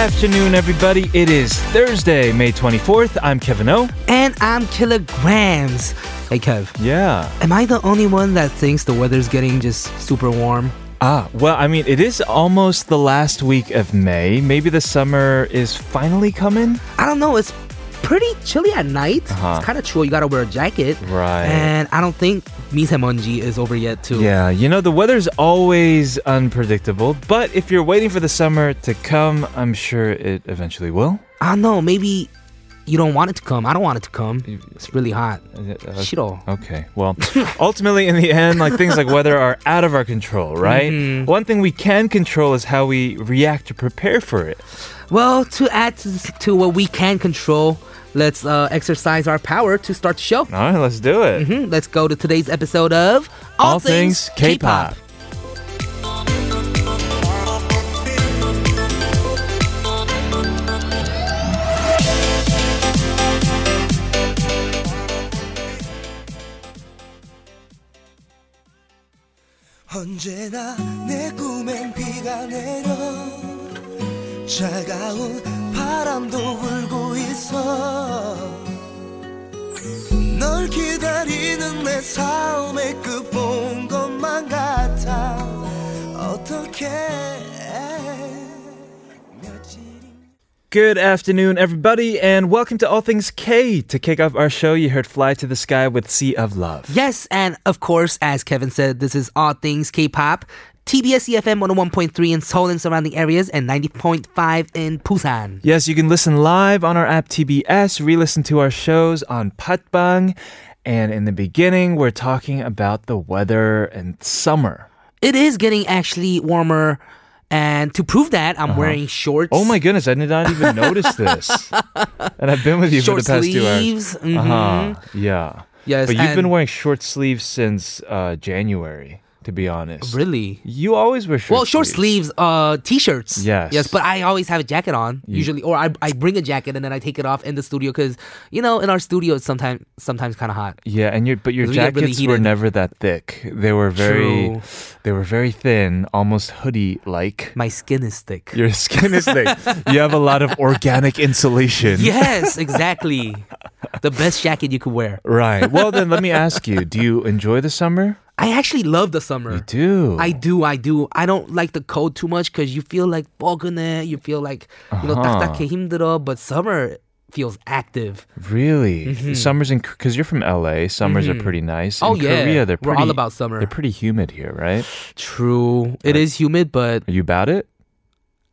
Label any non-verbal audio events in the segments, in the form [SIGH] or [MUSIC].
afternoon, everybody. It is Thursday, May 24th. I'm Kevin O. And I'm Killagramz. Hey Kev, Yeah. am I the only one that thinks the weather's getting just super warm? Ah, well, I mean, it is almost the last week of May. Maybe the summer is finally coming. I don't know, it's pretty chilly at night. Uh-huh. It's kind of chill. You gotta wear a jacket. Right. And I don't think Misemonji is over yet too. Yeah, you know the weather's always unpredictable, but if you're waiting for the summer to come, I'm sure it eventually will. I know, maybe you don't want it to come. I don't want it to come. It's really hot. Uh, okay. Well, [LAUGHS] ultimately, in the end, like things like weather are out of our control, right? Mm-hmm. One thing we can control is how we react to prepare for it. Well, to add to, to what we can control, let's uh, exercise our power to start the show. All right, let's do it. Mhm, Let's go to today's episode of All Things K-Pop. 언제나 내 꿈엔 비가 내려 차가운 바람도 불고 있어 널 기다리는 내 삶의 끝본 것만 같아 어떻게 며칠이 Good afternoon, everybody, and welcome to All Things K. To kick off our show, you heard Fly to the Sky with Sea of Love. Yes, and of course, as Kevin said, this is All Things K-Pop. TBS EFM 101.3 in Seoul and surrounding areas and 90.5 in Busan. Yes, you can listen live on our app TBS, re listen to our shows on Podbbang. And in the beginning, we're talking about the weather and summer. It is getting actually warmer, and to prove that, I'm wearing shorts. Oh my goodness, I did not even [LAUGHS] notice this. And I've been with you Short for the past sleeves. two hours. mhm. Uh-huh. Yeah. Yes, But you've been wearing short sleeves since uh, January, to be honest. Really? You always wear short Well, short sleeves, uh, t-shirts. Yes. Yes, but I always have a jacket on usually, or I, I bring a jacket and then I take it off in the studio because you know in our studio it's sometimes sometimes kind of hot. Yeah, and your but your we really jackets were never that thick. They were very True. they were very thin, almost hoodie like. My skin is thick. Your skin is thick. you have a lot of organic insulation. [LAUGHS] yes, exactly. the best jacket you could wear. Right. Well, then let me ask you: Do you enjoy the summer? I actually love the summer. You do. I do, I do. I don't like the cold too much because you feel like 뻐근해. You feel like you know Uh-huh. 딱딱해 힘들어. But summer feels active. really. Summers in because you're from LA. Summers are pretty nice. Mm-hmm. Oh in yeah, Korea, they're we're pretty, all about summer. They're pretty humid here, right? True, it is humid, but Are you about it?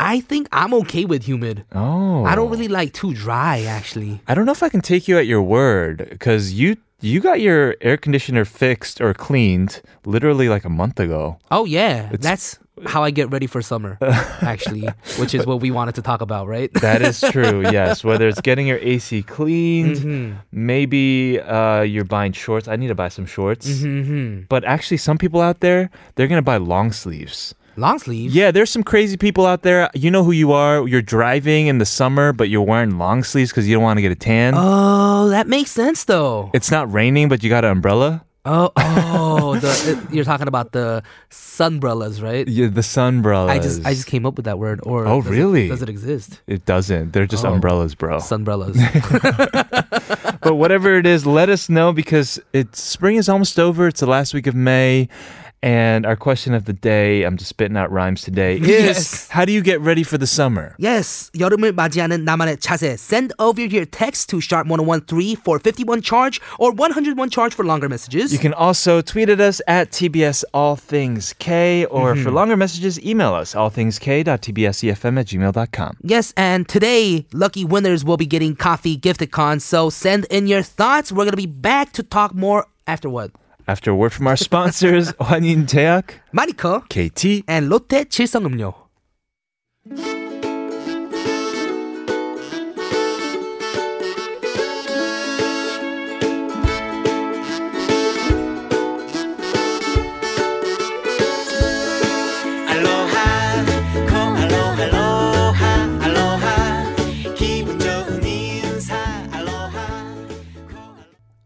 I think I'm okay with humid. Oh, I don't really like too dry, actually. I don't know if I can take you at your word because you you got your air conditioner fixed or cleaned literally like a month ago. Oh yeah, that's how I get ready for summer, [LAUGHS] actually, which is what we wanted to talk about, right? [LAUGHS] That is true. [LAUGHS] yes, whether it's getting your AC cleaned, Mm-hmm. maybe uh, you're buying shorts. I need to buy some shorts. hmm But actually, some people out there they're gonna buy long sleeves. Long sleeves. Yeah, there's some crazy people out there. You know who you are. You're driving in the summer, but you're wearing long sleeves because you don't want to get a tan. Oh, that makes sense though. It's not raining, but you got an umbrella. Oh, oh, the, [LAUGHS] it, you're talking about the sunbrellas, right? Yeah, the sunbrellas. I just I just came up with that word. Or Oh, does it- really? does it exist? It doesn't. They're just Oh. umbrellas, bro. Sunbrellas. [LAUGHS] but whatever it is, let us know because it's spring is almost over. It's the last week of May. And our question of the day, I'm just spitting out rhymes today, [LAUGHS] is yes. how do you get ready for the summer? Yes, 여름을 맞이하는 나만의 자세. Send over your text to sharp1013 for 51 charge or 101 charge for longer messages. You can also tweet at us at TBS All Things K or mm-hmm. for longer messages, email us allthingsk.tbsefm at gmail.com. Yes, and today, lucky winners will be getting coffee gifticons. So send in your thoughts. We're going to be back to talk more after what? After a word from our sponsors, [LAUGHS] 환인 제약, 마니커 KT, and 롯데 칠성음료. 알로하 콩알로 알로하 알로하 기분 좋은 인사 알로하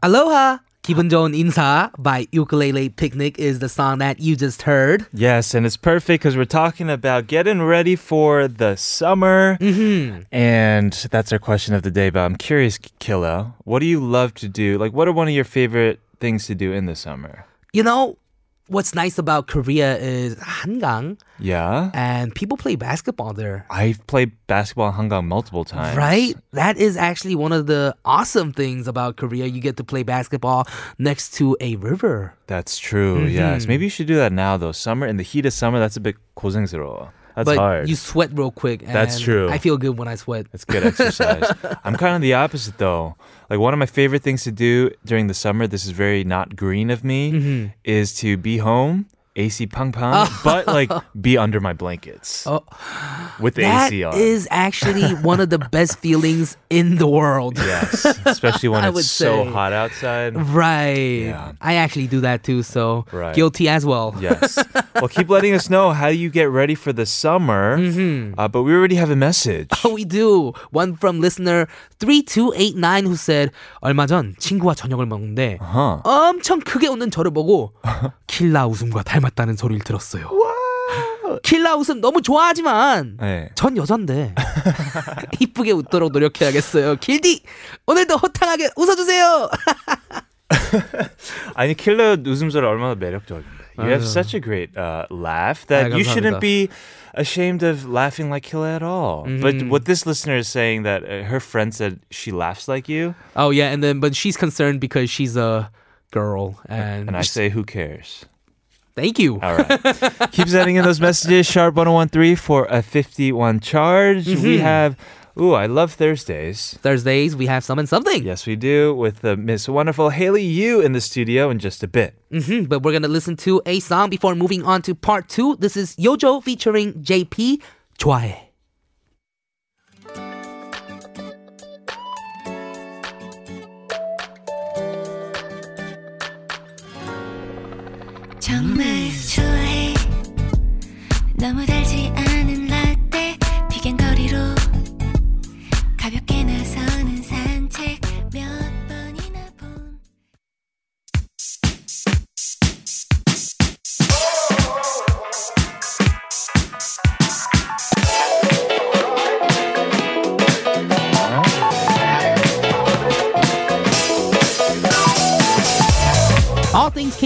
Aloha 기분 좋은 인사 by Ukulele Picnic is the song that you just heard. Yes, and it's perfect because we're talking about getting ready for the summer. Mm-hmm. And that's our question of the day. But I'm curious, Killa, what do you love to do? Like, what are one of your favorite things to do in the summer? You know, what's nice about Korea is 한강, Yeah. and people play basketball there. I've played basketball in Hangang multiple times. Right? That is actually one of the awesome things about Korea. You get to play basketball next to a river. That's true. Mm-hmm. Yes. Maybe you should do that now, though. Summer, in the heat of summer, that's a bit 고생스러워. That's but hard. you sweat real quick. And That's true. I feel good when I sweat. It's good exercise. [LAUGHS] I'm kind of the opposite though. Like one of my favorite things to do during the summer, this is very not green of me, Mm-hmm. is to be home, AC pang pang, but like [LAUGHS] be under my blankets Oh, with the that AC on. is actually one of the [LAUGHS] best feelings in the world. yes, [LAUGHS] especially when I it's would so say. hot outside. Right. Yeah. I actually do that too, so Right. guilty as well. Yes. well, keep letting us know how you get ready for the summer. Uh, but we already have a message. Oh, we do. One from listener 3289 who said 얼마 전 친구와 저녁을 먹는데 Huh. 엄청 크게 웃는 저를 보고 킬라 웃음과 닮 았다는 소리를 들었어요. 킬라 웃음 너무 좋아하지만 네. 전 여잔데 이쁘게 웃도록 노력해야겠어요. 길디 오늘도 호탕하게 웃어주세요. 아니 킬러 웃음소리 얼마나 매력적인데. You have such a great uh, laugh that 아, you shouldn't be ashamed of laughing like Killa at all. But what this listener is saying that uh, her friend said she laughs like you, oh yeah, and then but she's concerned because she's a girl and, and I say, who cares? Thank you. All right. [LAUGHS] Keep sending in those messages, sharp 1013 for a 51 charge. Mm-hmm. We have. Ooh, I love Thursdays. Thursdays, we have Some and Something. Yes, we do, with uh, Miss Wonderful Hailey Yoo in the studio in just a bit. Mm-hmm, but we're going to listen to a song before moving on to part two. This is Yojo featuring JP. 좋아해. 정말 좋아해. 너무 달지 않은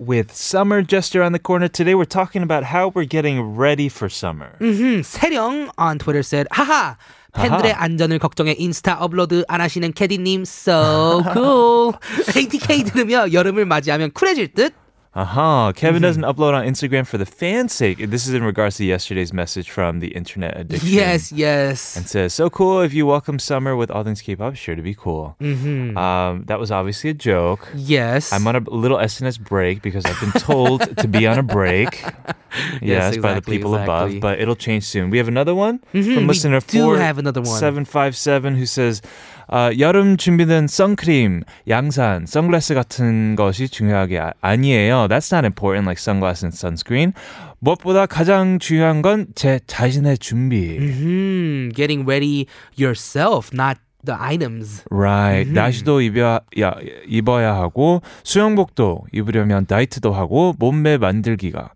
With summer just around the corner, today we're talking about how we're getting ready for summer. Hmm, 세령 on Twitter said, 하하, 팬들의 안전을 걱정해 인스타 업로드 안 하시는 캐디님 so [LAUGHS] cool. [LAUGHS] ATK 들으며 여름을 맞이하면 쿨해질 듯. Uh-huh. Kevin doesn't upload on Instagram for the fans' sake. This is in regards to yesterday's message from the internet addiction. Yes, yes. And says, so cool if you welcome summer with all things K-pop, sure to be cool. Mm-hmm. Um, that was obviously a joke. Yes. I'm on a little SNS break because I've been told to be on a break. [LAUGHS] Yes, Yes, by the people exactly. above, but it'll change soon. We have another one Mhm, from we listener do have another one. 4757 who says 어, 여름 준비는 선크림, 양산, 선글라스 같은 것이 중요하게 아, 아니에요. That's not important like sunglasses and sunscreen. 무엇보다 가장 중요한 건 제 자신의 준비. Hmm, getting ready yourself, not the items. Right. 나시도 입어야, 야, 입어야 하고 수영복도 입으려면 다이트도 하고 몸매 만들기가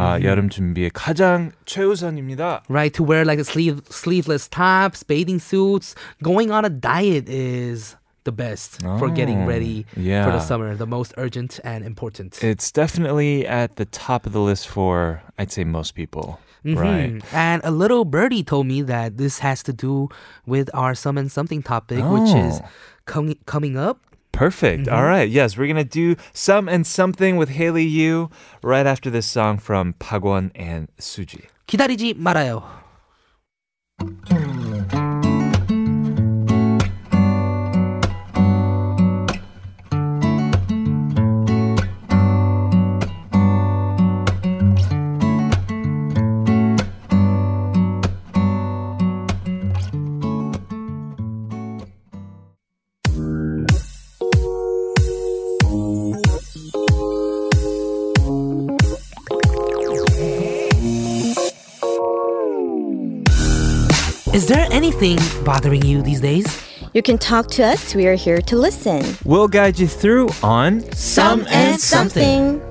아, 여름 준비의 가장 최우선입니다. Right to wear like a sleeve, sleeveless tops, bathing suits, going on a diet is the best oh, for getting ready yeah. for the summer, the most urgent and important. It's definitely at the top of the list for I'd say most people. Mm-hmm. Right. And a little birdie told me that this has to do with our Some and Something topic, oh. which is oh. coming coming up Perfect. Mm-hmm. All right. Yes, we're going to do some and something with Hailey Yoo right after this song from Pagwon and Suji. 기다리지 말아요. Bothering you these days? You can talk to us. We are here to listen. We'll guide you through on Some and something.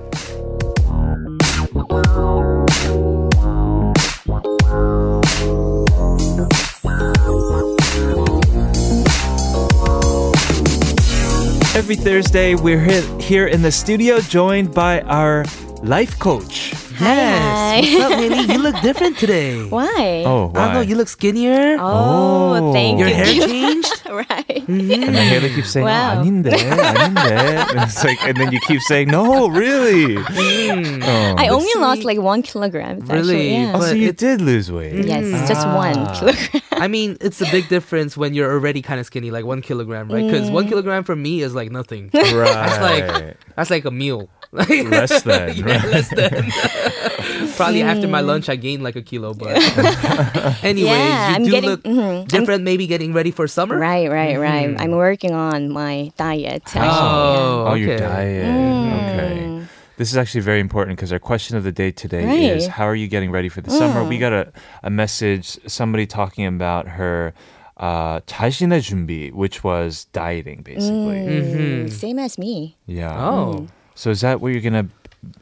Every Thursday, we're here in the studio joined by our life coach. Yes. Hi. What's up, Hailey? You look different today. Why? Oh, why? I don't know. You look skinnier. Oh, oh. thank Your you. Your hair [LAUGHS] changed. right. Mm. And then Hailey keeps saying, oh, wow. oh, 아닌데, 아닌데. And it's like, and then you keep saying, no, really. Mm. Oh. I only see, lost like one kilogram. Really? Actually, yeah. Oh, so you did lose weight. Yes, mm. just one ah. kilogram. I mean, it's a big difference when you're already kind of skinny, like one kilogram, right? Because mm. one kilogram for me is like nothing. Right. That's like that's like a meal less than. [LAUGHS] yeah, right? less than. [LAUGHS] Probably after my lunch, I gained like a kilo. But [LAUGHS] anyways, Yeah, you I'm do getting- look mhm. I'm- different. Maybe getting ready for summer. right, right, right. I'm working on my diet. Actually. Oh, Oh, your okay. diet. Okay. This is actually very important because our question of the day today Right. is how are you getting ready for the summer? We got a, a message, somebody talking about her uh, 자신의 준비, which was dieting basically. Mm, Same as me. Yeah. Oh, So is that what you're going to,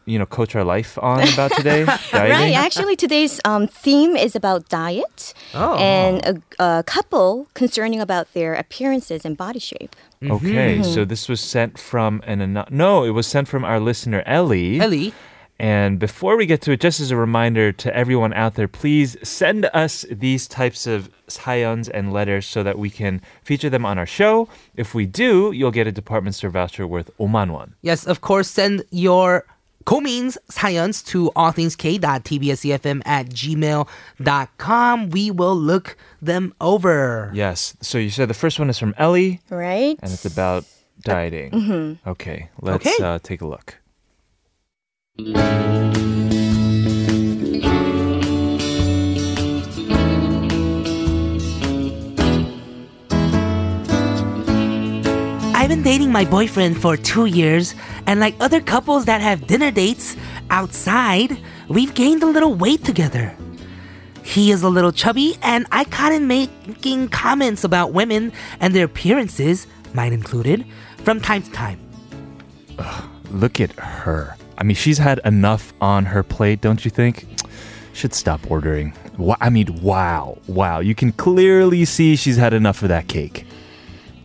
you know, coach our life on about today? [LAUGHS] Right. Actually, today's um, theme is about diet Oh. and a, a couple concerning about their appearances and body shape. Okay, so this was sent from an ano- no, it was sent from our listener Ellie. Ellie. And before we get to it, just as a reminder to everyone out there, please send us these types of sayons and letters so that we can feature them on our show. If we do, you'll get a department store voucher worth Oman won. Yes, of course, send your Komins sayons to allthingsk.tbsefm at gmail.com. We will look them over. Yes. So you said the first one is from Ellie. Right. And it's about uh, dieting. Uh, mm-hmm. Okay. Let's okay. Uh, take a look. I've been dating my boyfriend for two years, and like other couples that have dinner dates outside, we've gained a little weight together. He is a little chubby, and I caught him making comments about women and their appearances, mine included, from time to time. Look at her. I mean, she's had enough on her plate, don't you think? Should stop ordering. I mean, wow, wow. You can clearly see she's had enough of that cake.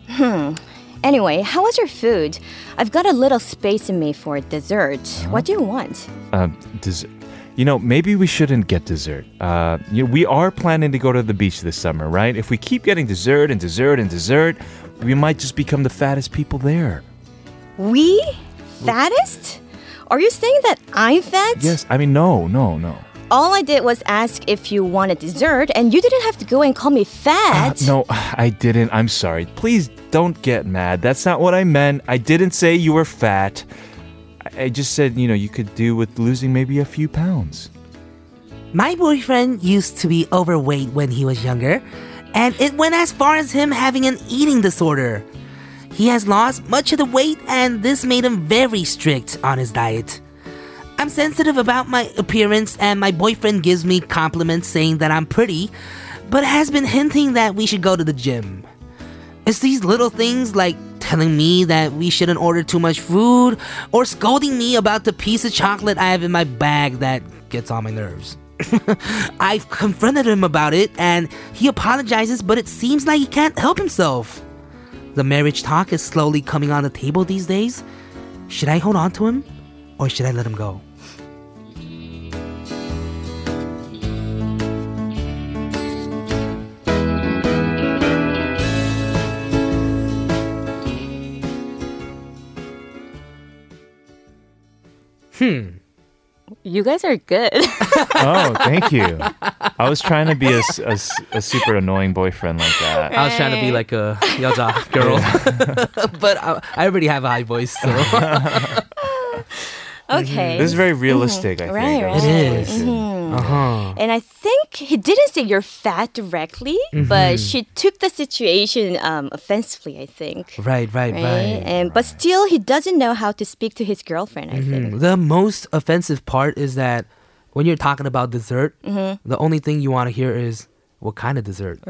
Hmm. Anyway, how was your food? I've got a little space in me for dessert. What do you want? Um, des- you know, maybe we shouldn't get dessert. Uh, you know, we are planning to go to the beach this summer, right? If we keep getting dessert and dessert and dessert, we might just become the fattest people there. We? Fattest? Are you saying that I'm fat? Yes, I mean, no, no, no. All I did was ask if you wanted dessert, and you didn't have to go and call me Uh, fat. no, I didn't. I'm sorry. Please don't get mad. That's not what I meant. I didn't say you were fat. I- I just said, you know, you could do with losing maybe a few pounds. My boyfriend used to be overweight when he was younger, and it went as far as him having an eating disorder. He has lost much of the weight, and this made him very strict on his diet. I'm sensitive about my appearance, and my boyfriend gives me compliments saying that I'm pretty, but has been hinting that we should go to the gym. It's these little things like telling me that we shouldn't order too much food or scolding me about the piece of chocolate I have in my bag that gets on my nerves. [LAUGHS] I've confronted him about it and he apologizes, but it seems like he can't help himself. The marriage talk is slowly coming on the table these days. Should I hold on to him or should I let him go? Hmm. You guys are good. [LAUGHS] Oh, thank you. I was trying to be a super annoying boyfriend like that. I was trying to be like a 여자 girl, [LAUGHS] [LAUGHS] but I, I already have a high voice, so. okay. This is very realistic, I mm-hmm. think. Right, I was right. just like, mm-hmm. Uh-huh. And I think he didn't say you're fat directly, but she took the situation um, offensively, I think. Right, right, Right? right. And but still he doesn't know how to speak to his girlfriend, I think. The most offensive part is that when you're talking about dessert, the only thing you want to hear is, what kind of dessert? [LAUGHS]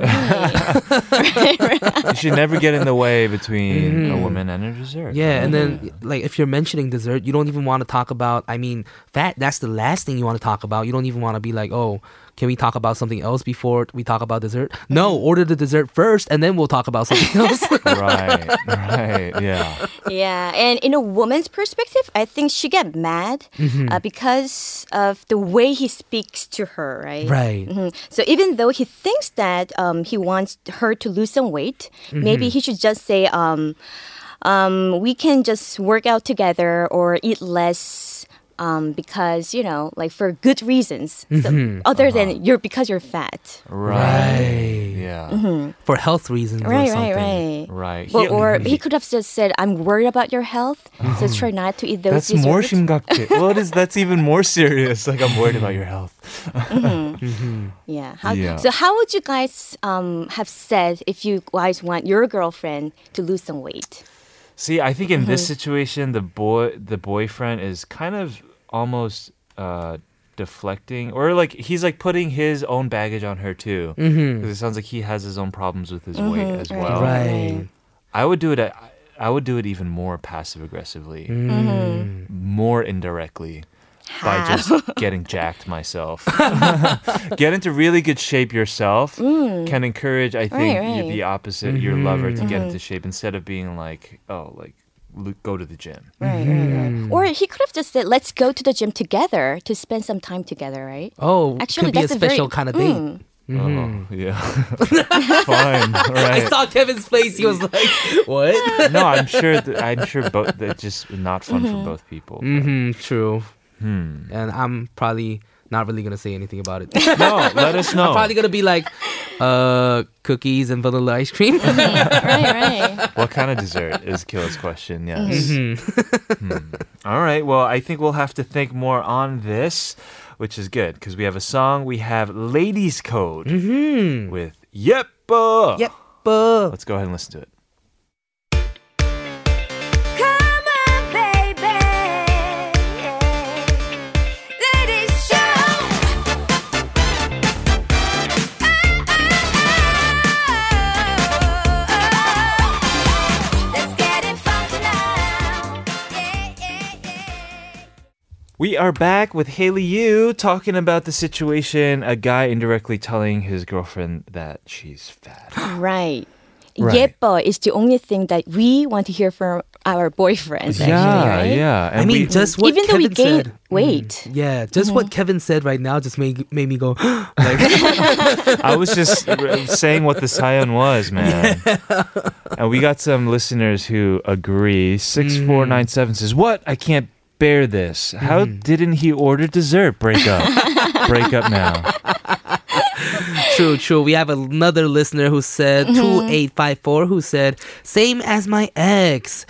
You should never get in the way between a woman and a dessert. Mm-hmm. Yeah, and then like if you're mentioning dessert, you don't even want to talk about. I mean, fat. That's the last thing you want to talk about. You don't even want to be like, oh, can we talk about something else before we talk about dessert? No, order the dessert first, and then we'll talk about something else. [LAUGHS] [LAUGHS] right, right, yeah. Yeah, and in a woman's perspective, I think she get mad Mm-hmm. uh, because of the way he speaks to her, right? right. Mhm. So even though he thinks that um, he wants her to lose some weight, Mm-hmm. maybe he should just say, um, um, "We can just work out together or eat less." Um, because you know, like for good reasons, so, Mm-hmm. other Uh-huh. than you're because you're fat, Right. Yeah. For health reasons or right, right, something. right. Right. Well, He- or he could have just said, "I'm worried about your health, so try not to eat those That's more desserts." 심각해. [LAUGHS] What is that's even more serious? Like [LAUGHS] I'm worried about your health. [LAUGHS] Yeah. How, Yeah. So how would you guys um, have said if you guys want your girlfriend to lose some weight? See, I think in Mm-hmm. this situation, the boy, the boyfriend is kind of almost uh, deflecting, or like he's like putting his own baggage on her too. Because it sounds like he has his own problems with his weight as Mm-hmm. well. Right. I would do it. I, I would do it even more passive aggressively, Mm-hmm. more indirectly. By just getting jacked myself. [LAUGHS] get into really good shape yourself can encourage, I think, Mm. Right, you- right. Mm-hmm. the opposite, your lover, to get into shape instead of being like, oh, like, go to the gym. Right, right, right. Or he could have just said, "Let's go to the gym together to spend some time together." Right? Oh, Actually, could be a that's a very- kind of date. Mm. Oh, yeah. [LAUGHS] Fine. All I saw Kevin's face. He was like, "What?" no, I'm sure. That, I'm sure both. That just not fun for both people. mm-hmm, true. Hmm. And I'm probably not really gonna say anything about it. [LAUGHS] No, let us know. [LAUGHS] I'm probably gonna be like, uh, cookies and vanilla ice cream. [LAUGHS] right, right. What kind of dessert is Killa's question? Yes. Hmm. All right. Well, I think we'll have to think more on this, which is good because we have a song. We have Ladies Code with Yepa. yep. Uh, Let's go ahead and listen to it. We are back with Hailey Yoo talking about the situation. A guy indirectly telling his girlfriend that she's fat. [GASPS] Right. Right. Yepo is the only thing that we want to hear from our boyfriends. Actually, yeah, right? yeah. I mean, we- just what Even though we Kevin gain said. [GASPS] weight. Mm, yeah, just what mm-hmm. Kevin said right now just made made me go [GASPS] like [LAUGHS] I was just [LAUGHS] saying what the Sion was, man. And we got some listeners who agree. Mm. 6497 says, What? I can't bear this. How mm. didn't he order dessert? Break up. [LAUGHS] Break up now. true, true. We have another listener who said mm-hmm. two eight five four who said same as my ex.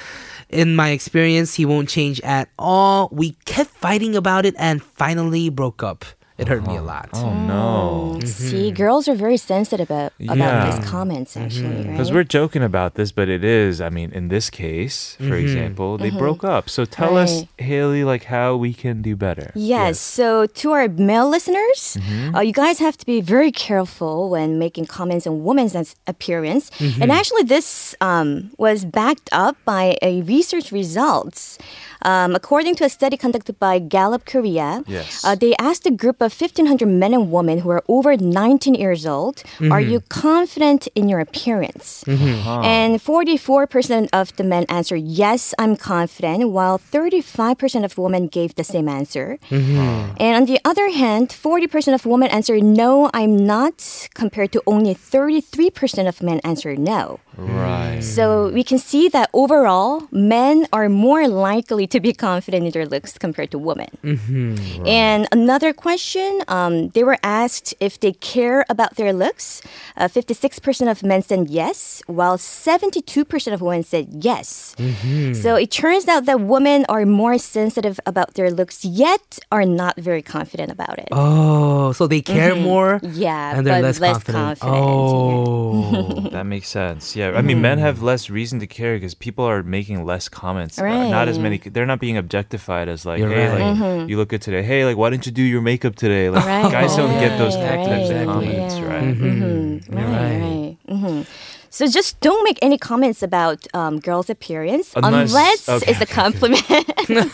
In my experience, he won't change at all. We kept fighting about it and finally broke up. It hurt me a uh-huh. lot. Oh, no. Mm. Mm-hmm. See, girls are very sensitive about, about Yeah. these comments, mm-hmm. actually, right? Because we're joking about this, but it is. I mean, in this case, for mm-hmm. example, they broke up. So tell us, Hailey, like how we can do better. Yes. So to our male listeners, uh, you guys have to be very careful when making comments on women's as- appearance. And actually, this um, was backed up by a research results. Um, according to a study conducted by Gallup Korea, Yes. uh, they asked a group of 1,500 men and women who are over 19 years old, "Are you mm-hmm. confident in your appearance?" Mm-hmm. Uh-huh. And 44% of the men answered, "Yes, I'm confident," while 35% of women gave the same answer. Mm-hmm. Uh-huh. And on the other hand, 40% of women answered no, I'm not, compared to only 33% of men answered no. Right. So mm. we can see that overall, men are more likely to be confident in their looks compared to women. Mm-hmm. And another question, um, they were asked if they care about their looks. Uh, 56% of men said yes, while 72% of women said yes. Mm-hmm. So it turns out that women are more sensitive about their looks, yet are not very confident about it. Oh, so they care mm-hmm. more Yeah, and they're but less, less confident. confident, yeah. Oh. [LAUGHS] that makes sense. Yeah, Yeah, I hmm. mean, men have less reason to care because people are making less comments. Uh, not as many. They're not being objectified as like, You're hey, right. like you look good today. Hey, like why didn't you do your makeup today? Like Right. guys don't get those Right, types right, of comments, yeah. right? Mm-hmm. You're right, right. right. hmm So just don't make any comments about um, girls' appearance Unless- unless, okay, it's a [LAUGHS] compliment. [LAUGHS]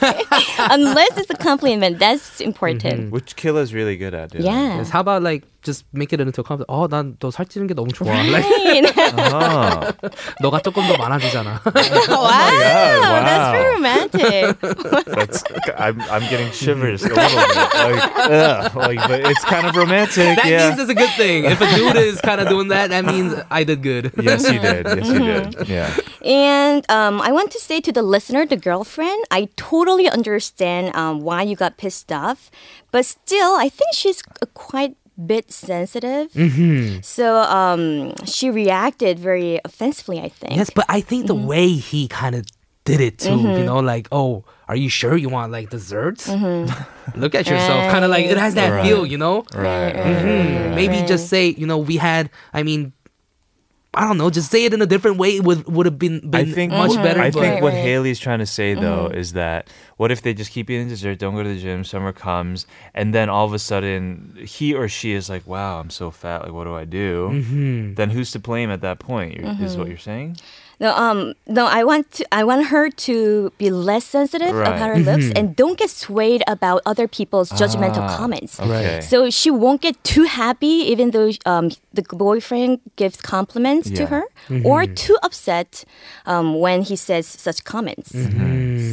unless it's a compliment, that's important. Which Killa's really good at. doing. Yeah. Yes, how about like just make it into a compliment? 어, 난너 살찌는 게 너무 좋아. Like, Right. Oh. [LAUGHS] 너가 조금 더 많아지잖아. wow, wow. that's very romantic. That's I'm I'm getting shivers a little bit. Like, ugh, like but it's kind of romantic. that yeah. means it's a good thing. If a dude is kind of doing that, that means I did good. yes, you did. Yes, you did. Mm-hmm. Yeah. And um, I want to say to the listener, the girlfriend, I totally understand um, why you got pissed off, but still, I think she's a quite bit sensitive. Mm-hmm. So um, she reacted very offensively, I think. Yes, but I think the way he kind of did it too, you know, like, oh, are you sure you want like desserts? [LAUGHS] Look at yourself. Kind of like it has that Right. feel, you know? Right. Hmm, Maybe just say, you know, we had, I mean, I don't know, just say it in a different way would would have been, I think much better. I but- think what right. Hailey's trying to say though is that what if they just keep eating dessert, don't go to the gym, summer comes, and then all of a sudden he or she is like, "Wow, I'm so fat. Like, what do I do?" Mm-hmm. Then who's to blame at that point? You're- Is what you're saying? No, um, no, I want to, I want her to be less sensitive Right. about her looks and don't get swayed about other people's judgmental Ah, comments. Okay. So she won't get too happy, even though um, the boyfriend gives compliments to Yeah. her, or too upset um, when he says such comments.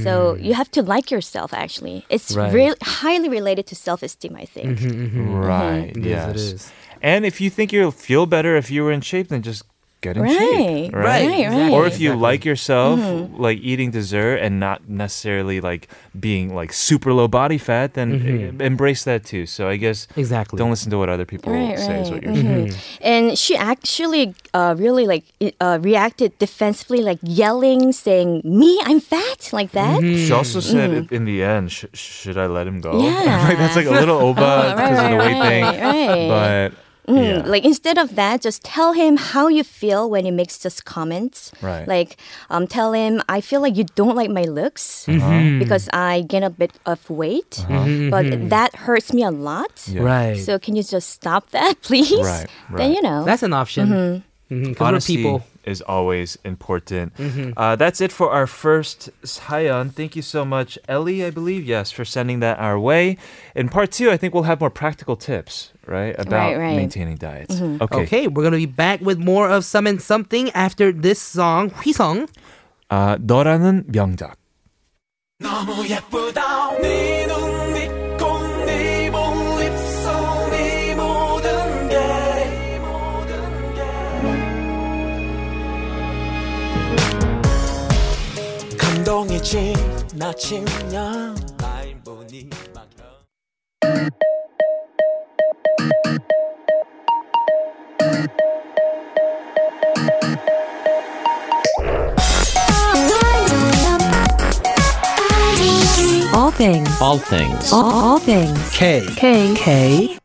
So you have to like yourself. Actually, it's Right. really highly related to self-esteem. I think. right. Yes, Yes. it is. And if you think you'll feel better if you were in shape, then just get in Right. shape. Right, Right. exactly. Or if you Exactly. like yourself, mm-hmm. like eating dessert and not necessarily like being like super low body fat, then mm-hmm. e- embrace that too. So I guess Exactly. don't listen to what other people Right, say. Is what you're saying. Mm-hmm. And she actually uh, really like uh, reacted defensively, like yelling, saying, "Me, I'm fat," like that. She also said i- in the end, sh- should I let him go? Yeah. [LAUGHS] like that's like a little [LAUGHS] oba right, because of the weight right, thing. right. But Mm, yeah. Like instead of that, just tell him how you feel when he makes just comments. Right. Like, um, tell him I feel like you don't like my looks Uh-huh. because I gain a bit of weight, but that hurts me a lot. Yeah. Right. So can you just stop that, [LAUGHS] please? Right, right. Then you know. That's an option. Because we're Honesty people. is always important. Uh, that's it for our first Sayan. Thank you so much, Ellie, I believe, yes, for sending that our way. In part two, I think we'll have more practical tips, right, about Right, right. maintaining diets. Okay. Okay. we're gonna be back with more of some and something after this song, 휘성. 아, 너라는 명작. 너무 예쁘다 네 감동이 지나치면 날 보니 막혀 All things. All things. All, all things. K. K. K.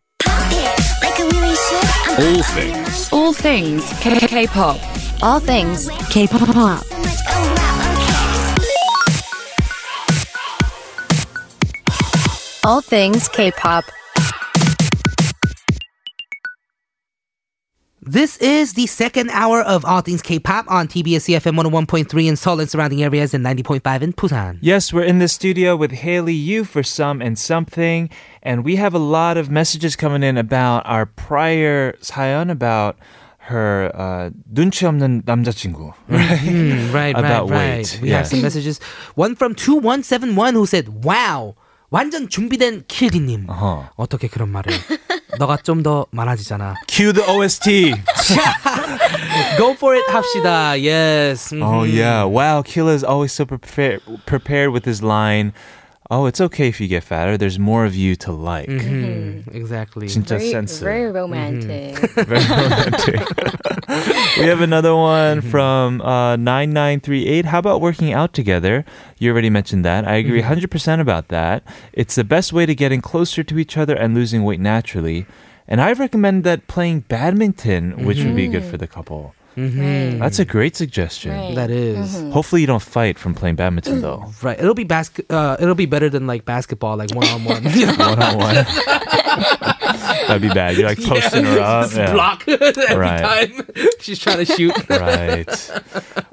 All things. All things. K. K-pop. All things. K-pop. all things K-pop. This is the second hour of All Things K-pop on TBS EFM 101.3 in Seoul and surrounding areas and 90.5 in Busan. Yes, we're in the studio with Hailey Yoo for Some and Something, and we have a lot of messages coming in about our prior 사연 about her uh, 눈치 없는 남자친구, right? [LAUGHS] Mm, right, right, About right. weight. We have some messages. One from 2171 who said, wow! 완전 준비된 킬디님. Uh-huh. 어떻게 그런 말을. 너가 좀 더 많아지잖아. Cue the OST. Go for it 합시다. Yes. Oh Mhm. yeah! Wow, Killa is always so prepared prepared with his line. Oh, it's okay if you get fatter. There's more of you to like. Mhm. Exactly. 진짜 very, sense. very romantic. Very [LAUGHS] romantic. we have another one mm-hmm. from uh, 9938. How about working out together? You already mentioned that. I agree mm-hmm. 100% about that. It's the best way to getting closer to each other and losing weight naturally. And I recommend that playing badminton, which would be good for mm-hmm. the couple. Right. That's a great suggestion. Right. That is. Hopefully you don't fight from playing badminton though. Right. It'll be basket. Uh, it'll be better than like basketball, like one on one. One on one. That'd be bad. You're like posting her up. Just Yeah. block [LAUGHS] every Right. time [LAUGHS] she's trying to shoot. Right.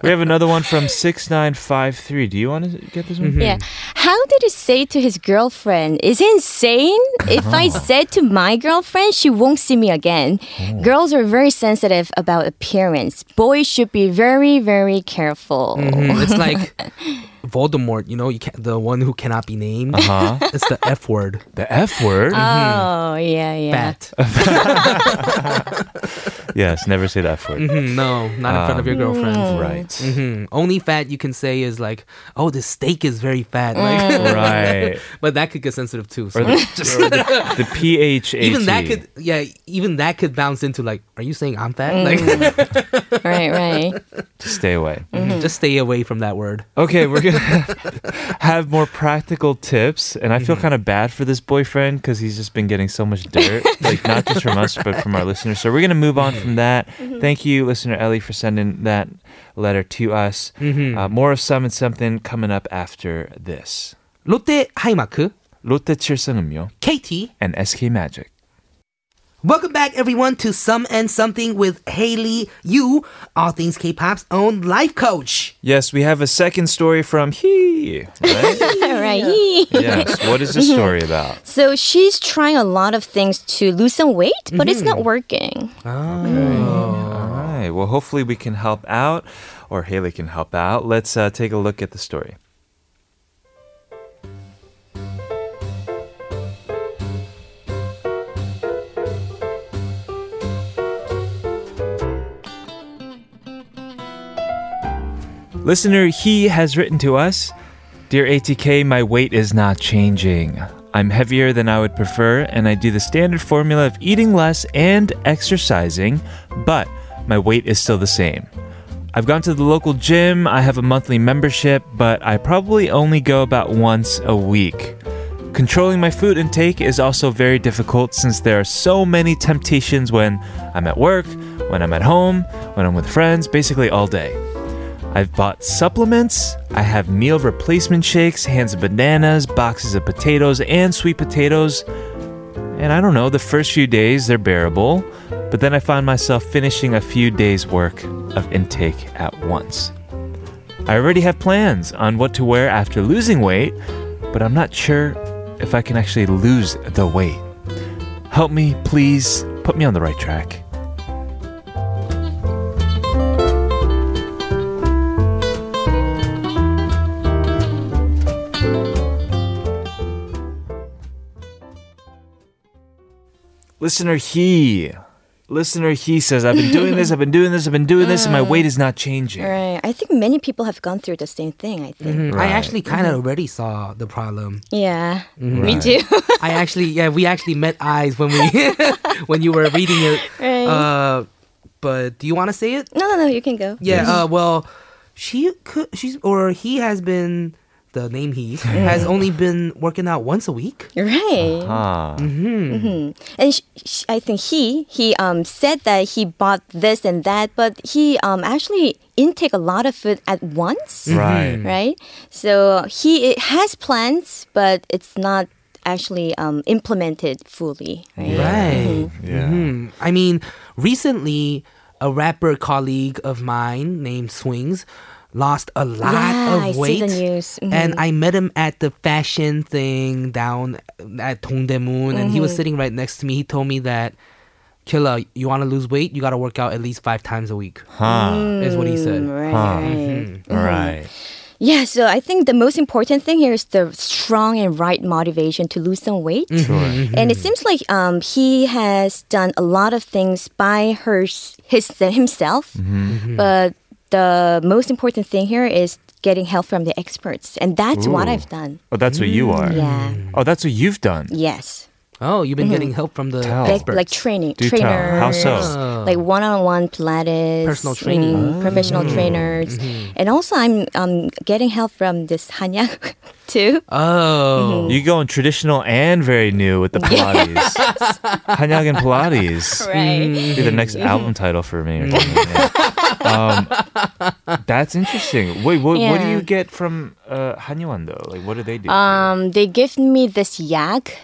We have another one from 6953. Do you want to get this one? Yeah. How did he say to his girlfriend? Is he insane? If I said to my girlfriend, she won't see me again. Girls are very sensitive about appearance. Boys should be very, very careful. Mhm. It's like [LAUGHS] Voldemort. You know, you can't, the one who cannot be named. Uh-huh. [LAUGHS] It's the F word. The F word? Oh, yeah, yeah. Fat. [LAUGHS] [LAUGHS] yes, never say that word. Mhm, No, not in front of your girlfriend. Right. hmm Only fat you can say is like, oh, this steak is very fat. Like, Right. but that could get sensitive too. So Or the, or the, the PHAT. even that could, yeah, even that could bounce into like, are you saying I'm fat? Like, Right, right. Just stay away. just stay away from that word. Okay, we're gonna [LAUGHS] have more practical tips. And I feel mm-hmm. kind of bad for this boyfriend because he's just been getting so much dirt, [LAUGHS] like not just from us, but from our listeners. So we're going to move on from mm-hmm. that. Mm-hmm. Thank you, listener Ellie, for sending that letter to us. Mm-hmm. Uh, more of some and something coming up after this. Lotte 하이마크, Lotte 칠성음료, KT, and SK Magic. Welcome back, everyone, to Some and Something with Hailey Yoo, all things K-pop's own life coach. Yes, we have a second story from Hee. Right? [LAUGHS] right. [LAUGHS] yes. What is the [LAUGHS] story about? So she's trying a lot of things to lose some weight, but it's not working. All right. Well, hopefully we can help out, or Hailey can help out. Let's uh, take a look at the story. Listener Hee has written to us Dear ATK, my weight is not changing. I'm heavier than I would prefer, and I do the standard formula of eating less and exercising, but my weight is still the same. I've gone to the local gym, I have a monthly membership, but I probably only go about once a week. Controlling my food intake is also very difficult since there are so many temptations when I'm at work, when I'm at home, when I'm with friends, basically all day. I've bought supplements. I have meal replacement shakes, hands of bananas, boxes of potatoes, and sweet potatoes. And I don't know, the first few days they're bearable, but then I find myself finishing a few days' work of intake at once. I already have plans on what to wear after losing weight, but I'm not sure if I can actually lose the weight. Help me, please. Put me on the right track. Listener Hee. Listener Hee says, I've been doing this, I've been doing this, I've been doing this, and my [LAUGHS] weight is not changing. Right. I think many people have gone through the same thing, I think. I actually kind of already saw the problem. Yeah. Me too. [LAUGHS] I actually, yeah, we actually met eyes when we [LAUGHS] when you were reading it. right. Uh, but do you want to say it? no, no, no, you can go. Yeah. Uh, well, she could. She's or he has been. The name Hee [LAUGHS] has only been working out once a week. Right. Ah. And sh- sh- I think he he um said that he bought this and that, but he um actually intake a lot of food at once, Right. right? So he has plans, but it's not actually um implemented fully, right? Right. Yeah. Hmm. I mean, recently, a rapper colleague of mine named Swings lost a lot Yeah, of I see weight. the news. And Mhm. I met him at the fashion thing down at Dongdaemun, and he was Mm-hmm. sitting right next to me. He told me that, Killa, you want to lose weight? You got to work out at least five times a week. Huh. Is what he said. Mm, Right, Huh. right. Right. Yeah, so I think the most important thing here is the strong and right motivation to lose some weight. Sure. And it seems like um, he has done a lot of things by her, his himself, but the most important thing here is getting help from the experts, and that's what I've done. Oh, that's what you mm. are. Yeah. Oh, that's what you've done. Yes, Oh, you've been mm-hmm. getting help from the Tell. like, experts. like training, Do tell. trainers, How so? Oh. like one-on-one Pilates, Personal training. mm, professional mm. trainers, mm-hmm. and also I'm um, getting help from this Hanyang [LAUGHS] too. oh. Mm-hmm. You going traditional and very new with the Pilates. [LAUGHS] Hanyag and Pilates. Right. Mm. Be the next album title for me. Or something, yeah. [LAUGHS] um, [LAUGHS] that's interesting. Wait, what, what do you get from uh, Hanyuan though? Like, what do they do? Um, they give me this yak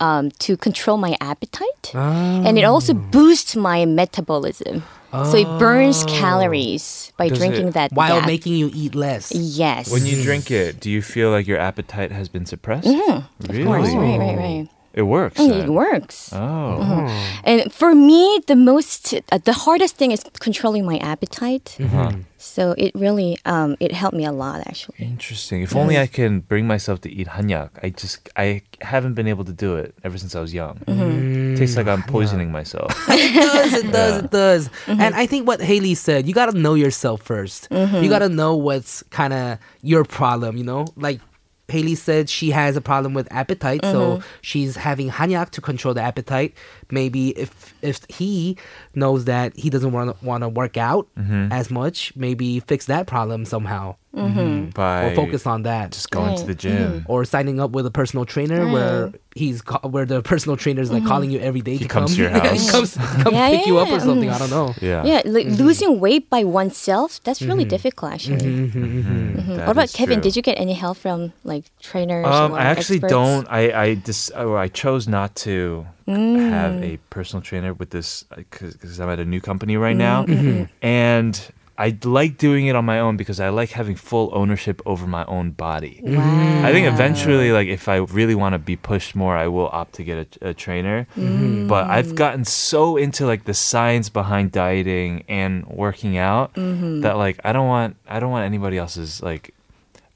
um, to control my appetite, and it also boosts my metabolism. So it burns calories by Does drinking it- that While yak. making you eat less. yes. when you drink it, do you feel like your appetite has been suppressed? Mm-hmm. Really? of course, right, right, right. It works. And then. it works. Oh. And for me, the most, uh, the hardest thing is controlling my appetite. Uh-huh. So it really, um, it helped me a lot actually. Interesting. If only I can bring myself to eat hanyak. I just I haven't been able to do it ever since I was young. Mm-hmm. Tastes like I'm poisoning myself. [LAUGHS] it does, it does, it does. Mm-hmm. And I think what Hailey said, you gotta know yourself 1st Mm-hmm. You gotta know what's kind of your problem, you know? Like Hailey said, she has a problem with appetite, so Mm-hmm. she's having hanyak to control the appetite. Maybe if if he knows that he doesn't want to want to work out Mm-hmm. as much, maybe fix that problem somehow, mm-hmm. Mm-hmm. By or focus on that. just going to the mm-hmm. gym. or signing up with a personal trainer mm. where he's ca- where the personal trainer is like calling you every day to comes come to your [LAUGHS] Yeah, house. comes come Yeah, pick you up or yeah, something. I don't know. Yeah. Yeah, like losing weight by oneself, that's really difficult actually. Mm-hmm. That What about Kevin? true. Did you get any help from like trainers? Um, or I actually experts? don't. I I dis, or I chose not to Mm. have a personal trainer with this because I'm at a new company right Mm, now, mm-hmm. and I like doing it on my own because I like having full ownership over my own body. Wow. I think eventually, like if I really want to be pushed more, I will opt to get a, a trainer. Mm. But I've gotten so into like the science behind dieting and working out Mm-hmm. that like I don't want I don't want anybody else's like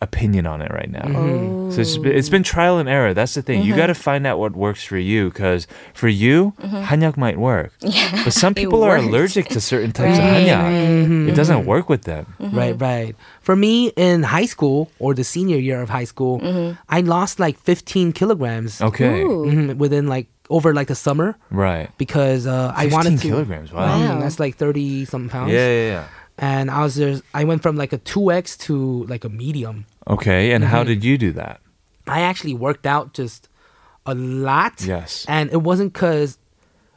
opinion on it right now. Mm-hmm. So it's been, it's been trial and error. That's the thing. You got to find out what works for you because for you, hanyak might work. [LAUGHS] But some Mm-hmm. People are allergic to certain types of Right, hanyak. right. It doesn't work with them. Right, right. For me in high school or the senior year of high school, I lost like 15 kilograms Okay. Ooh. within like over like the summer Right. because uh, I wanted to. kilograms. Wow. Wow. Mhm, That's like 30 something pounds. Yeah, yeah, yeah. And I was just, I went from like a 2x to like a medium. Okay, and Mm-hmm. how did you do that? I actually worked out just a lot. Yes. And it wasn't because,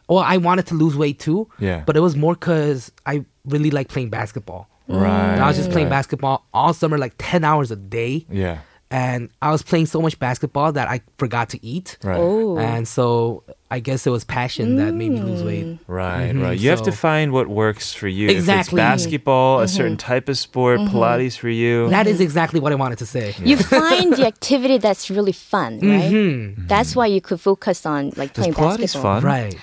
well, I wanted to lose weight too. Yeah. But it was more because I really like playing basketball. Right. And I was just playing right. basketball all summer, like 10 hours a day. Yeah. And I was playing so much basketball that I forgot to eat. Right. Oh. And so I guess it was passion that made me lose weight. Right, Mhm, right. You have to find what works for you. Exactly. If it's basketball, a Mm-hmm. certain type of sport, Pilates for you. That is exactly what I wanted to say. You find the activity that's really fun, right? Mhm. That's why you could focus on like Is playing Pilates basketball. fun? Right.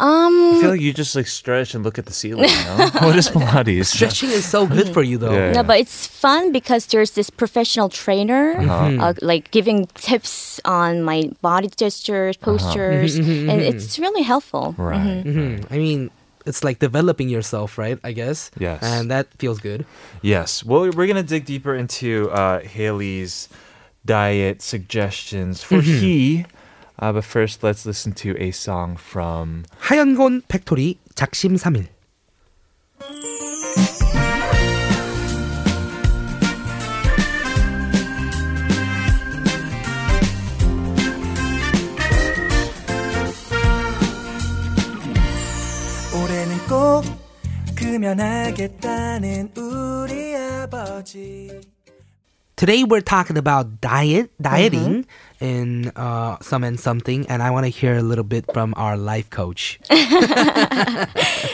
Um, I feel like you just like stretch and look at the ceiling. No? [LAUGHS] what is Pilates? [LAUGHS] Stretching is so [LAUGHS] good for you, though. Yeah. no, but it's fun because there's this professional trainer, Uh-huh. uh, like giving tips on my body gestures, postures, and it's really helpful. Right. Mhm. I mean, it's like developing yourself, right? I guess. Yes. And that feels good. Yes. Well, we're gonna dig deeper into uh, Hailey's diet suggestions for Hee. Uh, but first, let's listen to a song from 하연곤 팩토리 작심 3일. 올해는 꼭 금연하겠다는 우리 아버지 Today we're talking about diet, dieting in uh, some and something, and I want to hear a little bit from our life coach. [LAUGHS] [LAUGHS]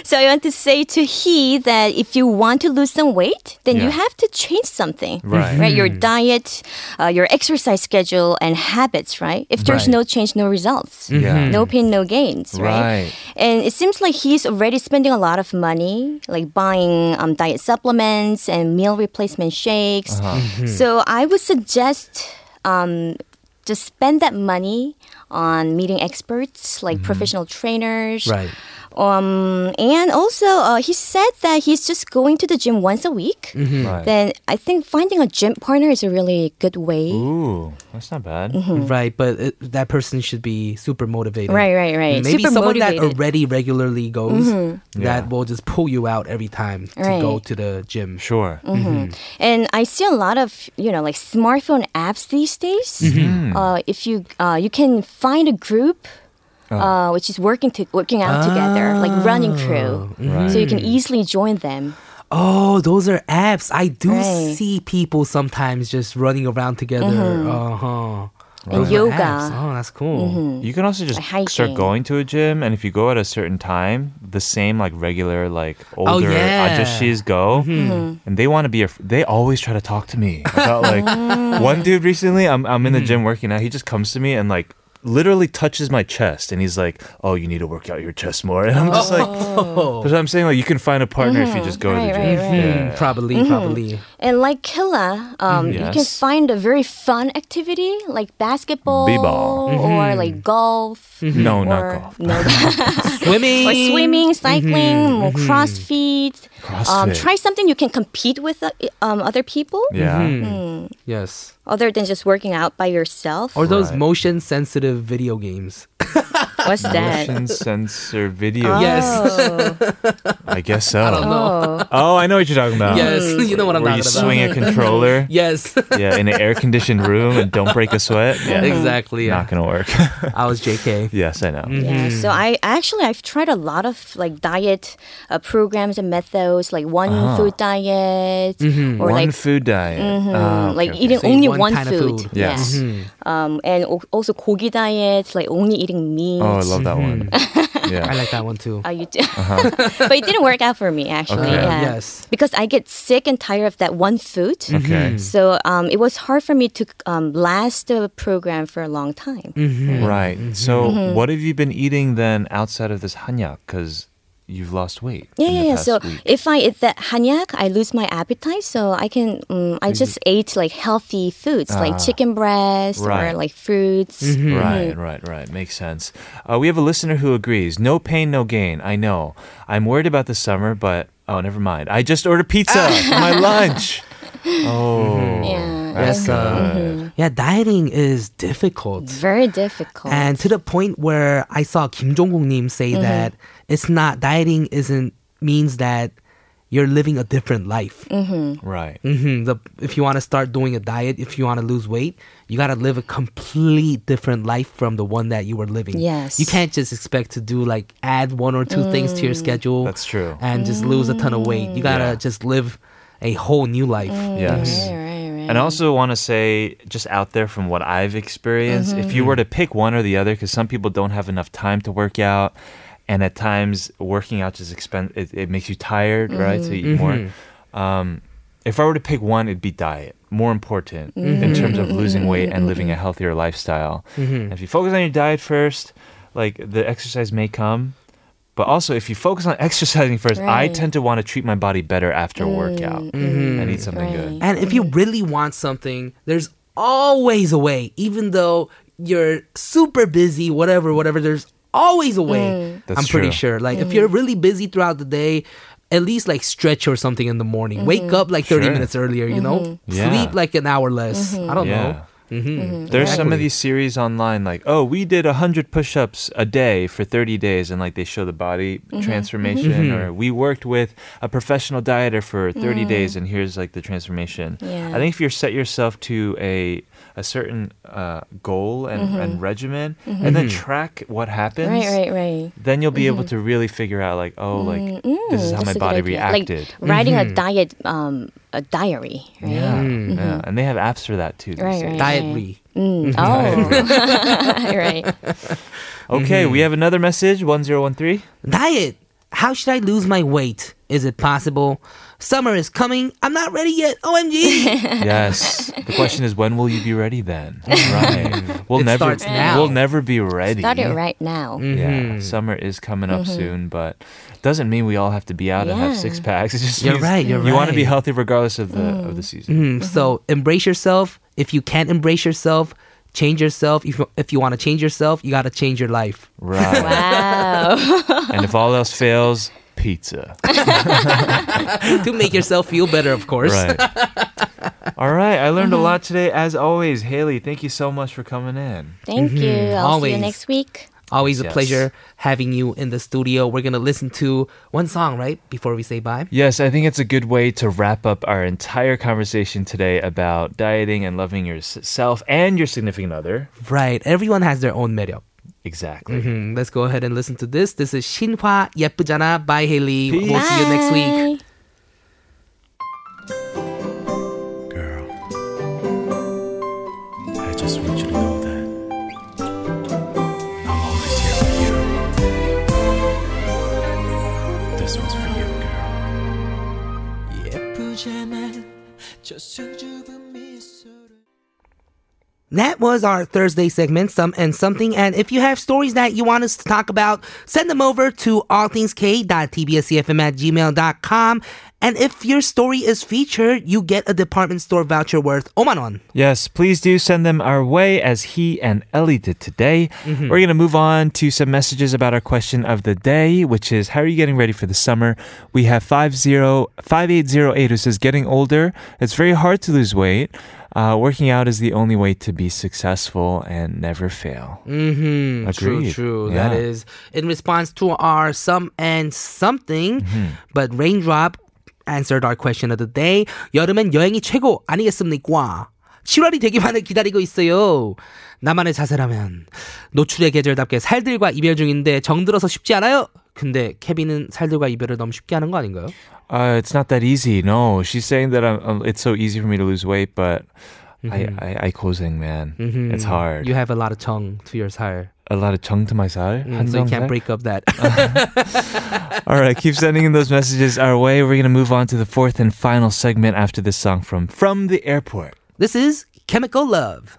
So I want to say to Hee that if you want to lose some weight, then you have to change something. Right. Right. Your diet, uh, your exercise schedule, and habits. Right. If there's Right. no change, no results. Yeah. No pain, no gains. Right. Right. And it seems like he's already spending a lot of money, like buying um, diet supplements and meal replacement shakes. Uh-huh. So I would suggest um, just spend that money on meeting experts like mm-hmm. professional trainers. Right. Um, and also, uh, he said that he's just going to the gym once a week. Right. Then I think finding a gym partner is a really good way. Ooh, that's not bad. Right, but it, that person should be super motivated. Right, right, right. Maybe Super someone that already regularly goes Yeah. that will just pull you out every time to Right. go to the gym. Sure. And I see a lot of you know like smartphone apps these days. Uh, if you uh, you can find a group. Uh, which is working to working out together, like running crew, Right. so you can easily join them. Oh, those are apps. I do Right. see people sometimes just running around together. Uh huh. And yoga. Oh, that's cool. You can also just Like start going to a gym, and if you go at a certain time, the same like regular like older Oh, yeah. ajashis go, Mm-hmm. and they want to be. A, they always try to talk to me about like [LAUGHS] one dude recently. I'm I'm in the gym working out. He just comes to me and like literally touches my chest, and he's like, "Oh, you need to work out your chest more." [LAUGHS] And I'm just like, Oh. that's what I'm saying. Like you can find a partner if you mm-hmm. just go to the Mm-hmm. Right, gym. right, right. Yeah. Probably, mm-hmm. probably. And like Killa, um, you can Yes. find a very fun activity like basketball B-ball. or mm-hmm. like golf. No, not or, golf. No, [LAUGHS] Swimming. or swimming, cycling, or CrossFit. Um, try something you can compete with uh, um, other people Yeah. Mm-hmm. Yes. other than just working out by yourself. Or those Right. motion sensitive video games. [LAUGHS] What's that? Motion sensor video. Yes. [LAUGHS] I guess so. Oh, Oh, I know what you're talking about. yes. You know what I'm Where talking you about. swing a controller. [LAUGHS] Yes. yeah, in an air conditioned room and don't break a sweat. [LAUGHS] Yeah. exactly. Not gonna work. I was JK. yes, I know. yeah. So I actually I've tried a lot of like diet uh, programs and methods, like one food diet or Uh-huh. One like food diet. Ah, okay, like okay. eating Say only one one, kind of food. food. Yes. Yeah. Um, and al- also kogi diet, like only eating meat. Oh, I love that one. [LAUGHS] yeah. I like that one too. Oh, you do. [LAUGHS] but it didn't work out for me actually. Okay. Yeah. Yes. Because I get sick and tired of that one food. Okay. So um, it was hard for me to um, last the program for a long time. Right. So, Mm-hmm. what have you been eating then outside of this hanyak? Because you've lost weight. Yeah, yeah, yeah. So week. if I eat that hanyak, I lose my appetite. So I can, um, I just ate like healthy foods, like chicken breast Ah. Right. or like fruits. Right, right, right. Makes sense. Uh, we have a listener who agrees. No pain, no gain. I know. I'm worried about the summer, but oh, never mind. I just ordered pizza [LAUGHS] for my lunch. [LAUGHS] Oh, Yeah. that's Yes, uh, good. Yeah, dieting is difficult. Very difficult. And to the point where I saw Kim Jong-nim say Mm-hmm. that it's not dieting isn't means that you're living a different life. Right. hmm The, if you want to start doing a diet, if you want to lose weight, you got to live a complete different life from the one that you were living. Yes. You can't just expect to do like add one or two things to your Mm. schedule. That's true. And just lose a ton of weight. You got to Yeah. just live a whole new life. Mm, yes. right, right, right. And I also want to say, just out there from what I've experienced, if you mm-hmm. were to pick one or the other, because some people don't have enough time to work out, and at times working out just expend it, it makes you tired, right? So you eat more. Mm-hmm. Um, if I were to pick one, it'd be diet. More important mm-hmm. in terms of losing weight and living a healthier lifestyle. And if you focus on your diet first, like the exercise may come. But also, if you focus on exercising first, I Right. tend to want to treat my body better after a workout mm, mm-hmm. I need something good. And if you really want something, there's always a way. Even though you're super busy, whatever, whatever, there's always a way. Mm. That's I'm pretty true. sure. Like if mm. you're really busy throughout the day, at least like stretch or something in the morning. Wake mm-hmm. up like 30 Sure. minutes earlier, you know? Mm-hmm. Yeah. Sleep like an hour less. I don't know. Yeah. Mm-hmm. Mm-hmm. There's some of these series online like, oh, we did 100 push ups a day for 30 days, and like they show the body mm-hmm. transformation, or we worked with a professional dieter for 30 mm. days, and here's like the transformation. Yeah. I think if you set yourself to a a certain uh, goal and, mm-hmm. and regimen, and then mm-hmm. track what happens, right, right, right. then you'll be able mm-hmm. to really figure out like, oh, like mm, mm, this is how my That's a good body reacted. Like writing a diet, um, a diary, right? yeah, yeah, and they have apps for that too. these Right, days. right. Dietary. Mm. Oh, [LAUGHS] right. Okay, we have another message 1013. Diet. How should I lose my weight? Is it possible? Summer is coming. I'm not ready yet. OMG. [LAUGHS] Yes. The question is, when will you be ready then? [LAUGHS] Right. We'll It never. starts now. We'll never be ready. Start it right now. Mm-hmm. Yeah. Summer is coming up mm-hmm. soon, but doesn't mean we all have to be out and have six packs. [LAUGHS] It just You're right, you're you want to be healthy regardless of the of the mm. season. Mm, So embrace yourself. If you can't embrace yourself, change yourself. If you, if you want to change yourself, you got to change your life. Right. Wow. and if all else fails, pizza. [LAUGHS] to make yourself feel better, of course. Right. [LAUGHS] all right. I learned a mm-hmm. lot today, as always. Hailey, thank you so much for coming in. Thank you. Mm-hmm. I'll see you Always. next week. Always a Yes. pleasure having you in the studio. We're going to listen to one song, right? Before we say bye. Yes, I think it's a good way to wrap up our entire conversation today about dieting and loving yourself and your significant other. Right. Everyone has their own 매력. Exactly. Mm-hmm. Let's go ahead and listen to this. This is Shinhwa 예쁘잖아 by Hailey. Peace. We'll see you next week. Girl, I just want you to know that. I'm always here for you. This one's for you, girl. 예쁘잖아, 저 that was our Thursday segment, Some and Something. And if you have stories that you want us to talk about, send them over to allthingsk.tbsefm at gmail.com. And if your story is featured, you get a department store voucher worth omanon. Yes, please do send them our way as Hee and Ellie did today. We're going to move on to some messages about our question of the day, which is How are you getting ready for the summer? We have 50, 5808 who says, Getting older, it's very hard to lose weight. Uh, working out is the only way to be successful and never fail. Mm-hmm. True, Agreed. true. Yeah. That is in response to our Some and Something. But Raindrop answered our question of the day. 여름엔 여행이 최고 아니겠습니까? 7월이 되기만을 기다리고 있어요. 나만의 자세라면 노출의 계절답게 살들과 이별 중인데 정들어서 쉽지 않아요? 근데 케빈은 살들과 이별을 너무 쉽게 하는 거 아닌가요? Uh, it's not that easy. No, she's saying that I'm, um, it's so easy for me to lose weight, but I, I, I 고생, man. It's hard. You have a lot of tongue to your 살. a lot of chung to my side. Mm, so you can't break up that. [LAUGHS] Uh-huh. All right, keep sending in those messages our way. We're going to move on to the fourth and final segment after this song from From the Airport. This is Chemical Love.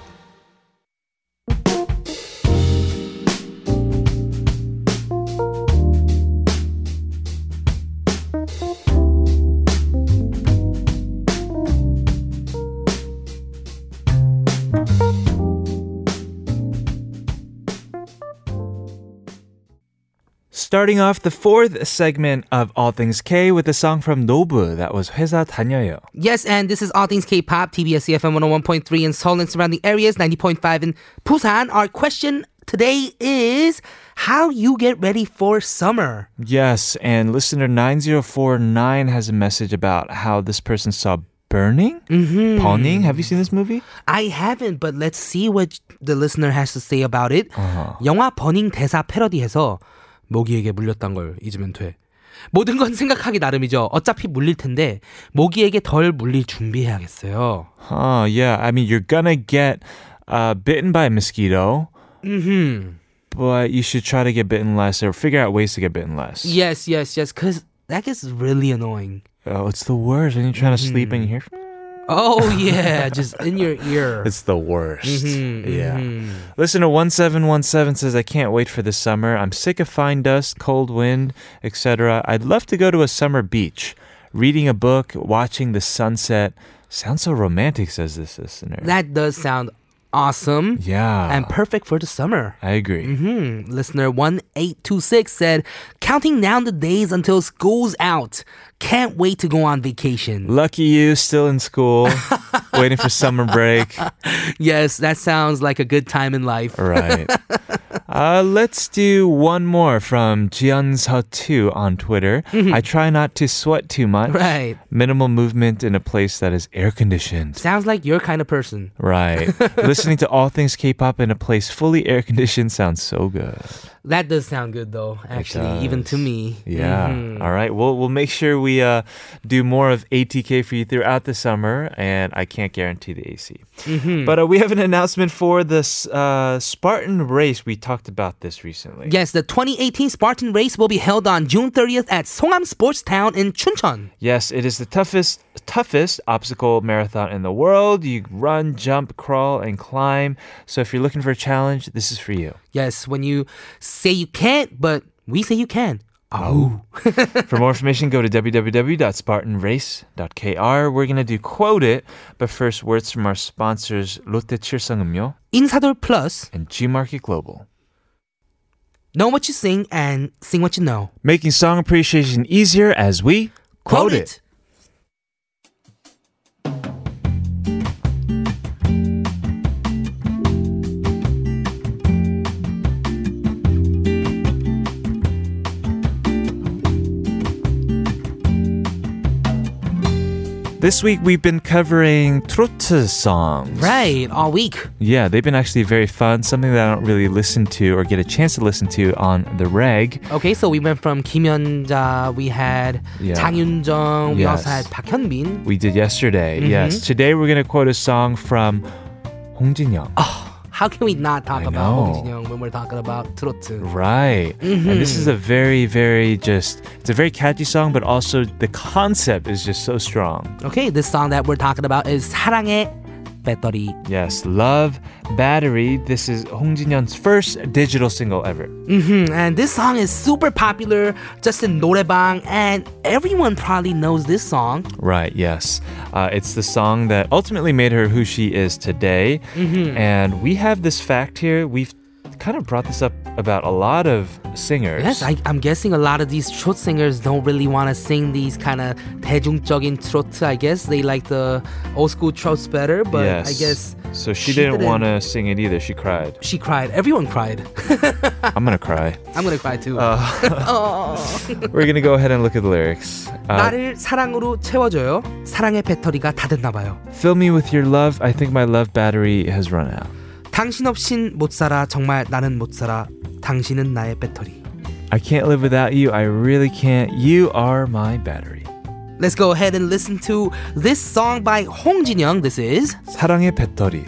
Starting off the fourth segment of All Things K with a song from Nobu that was 회사 다녀요. Yes, and this is All Things K-Pop, TBS EFM 101.3 in Seoul and surrounding areas, 90.5 in Busan. Our question today is how you get ready for summer. Yes, and listener 9049 has a message about how this person saw Burning? Mm-hmm. Burning? Have you seen this movie? I haven't, but let's see what the listener has to say about it. Uh-huh. 영화 버닝 대사 패러디해서 모기에게 물렸단 걸 잊으면 돼. 모든 건 생각하기 나름이죠. 어차피 물릴 텐데 모기에게 덜 물릴 준비해야겠어요. Huh, yeah. I mean, you're gonna get uh, bitten by a mosquito, Mm-hmm. but you should try to get bitten less or figure out ways to get bitten less. Yes, yes, yes. Cause that gets really annoying. Oh, it's the worst when you're trying to sleep and you hear. Oh yeah, just in your ear. [LAUGHS] It's the worst. Mhm, yeah. mhm. Listener 1717 says, I can't wait for the summer. I'm sick of fine dust, cold wind, etc. I'd love to go to a summer beach. Reading a book, watching the sunset. Sounds so romantic, says this listener. That does sound awesome yeah. and perfect for the summer. I agree. Hmm. Listener 1826 said, counting down the days until school's out. Can't wait to go on vacation. Lucky you, still in school, [LAUGHS] waiting for summer break. Yes, that sounds like a good time in life. Right. Uh, let's do one more from Jiansa2 on Twitter. I try not to sweat too much. Right. Minimal movement in a place that is air conditioned. Sounds like your kind of person. Right. [LAUGHS] Listening to all things K-pop in a place fully air conditioned sounds so good. That does sound good though, actually, even to me. Yeah. Mhm. All right. We'll we'll make sure we uh, do more of ATK for you throughout the summer, and I can't guarantee the AC. Mm-hmm. But uh, we have an announcement for this uh, Spartan race. We talked about this recently. Yes, the 2018 Spartan race will be held on June 30th at Songam Sports Town in Chuncheon. Yes, it is the toughest toughest obstacle marathon in the world. You run, jump, crawl, and climb. So if you're looking for a challenge, this is for you. Yes, when you say you can't, but we say you can. Oh. [LAUGHS] For more information, go to www.spartanrace.kr. We're going to do Quote It, but first, words from our sponsors, Lotte 칠성음료 인사돌 Plus, and G-Market Global. know what you sing and sing what you know. Making song appreciation easier as we Quote, it. This week we've been covering trot songs. Right, all week. Yeah, they've been actually very fun. Something that I don't really listen to or get a chance to listen to on the reg. Okay, so we went from Kim Hyun-ja, we had Yeah. Jang Yun-jung, we also had Park Hyun-bin. We did yesterday. Mm-hmm. Yes. Today we're gonna quote a song from Hong Jin Young. How can we not talk I about know. Hong Jin-young when we're talking about trot? Right. And this is a very, very just, it's a very catchy song, but also the concept is just so strong. Okay, this song that we're talking about is 사랑의 Battery. Yes, Love Battery. This is Hong Jin Young's first digital single ever. Mm-hmm. And this song is super popular just in noraebang, and everyone probably knows this song. Right, yes. Uh, it's the song that ultimately made her who she is today. Mm-hmm. And we have this fact here. We've kind of brought this up about a lot of singers. Yes, I, I'm guessing a lot of these trot singers don't really want to sing these kind of 대중적인 trot. I guess they like the old school trots better, but yes. I guess So she, she didn't, didn't- want to sing it either. She cried. she cried. Everyone cried. [LAUGHS] I'm going to cry. I'm gonna cry too. Uh, [LAUGHS] [LAUGHS] We're going to go ahead and look at the lyrics. Uh, 나를 사랑으로 채워줘요. 사랑의 배터리가 다 됐나 봐요. Fill me with your love. I think my love battery has run out. 당신 없인 못 살아. 정말 나는 못 살아. 당신은 나의 배터리. I can't live without you. I really can't. You are my battery. Let's go ahead and listen to this song by Hong Jin Young. This is 사랑의 배터리.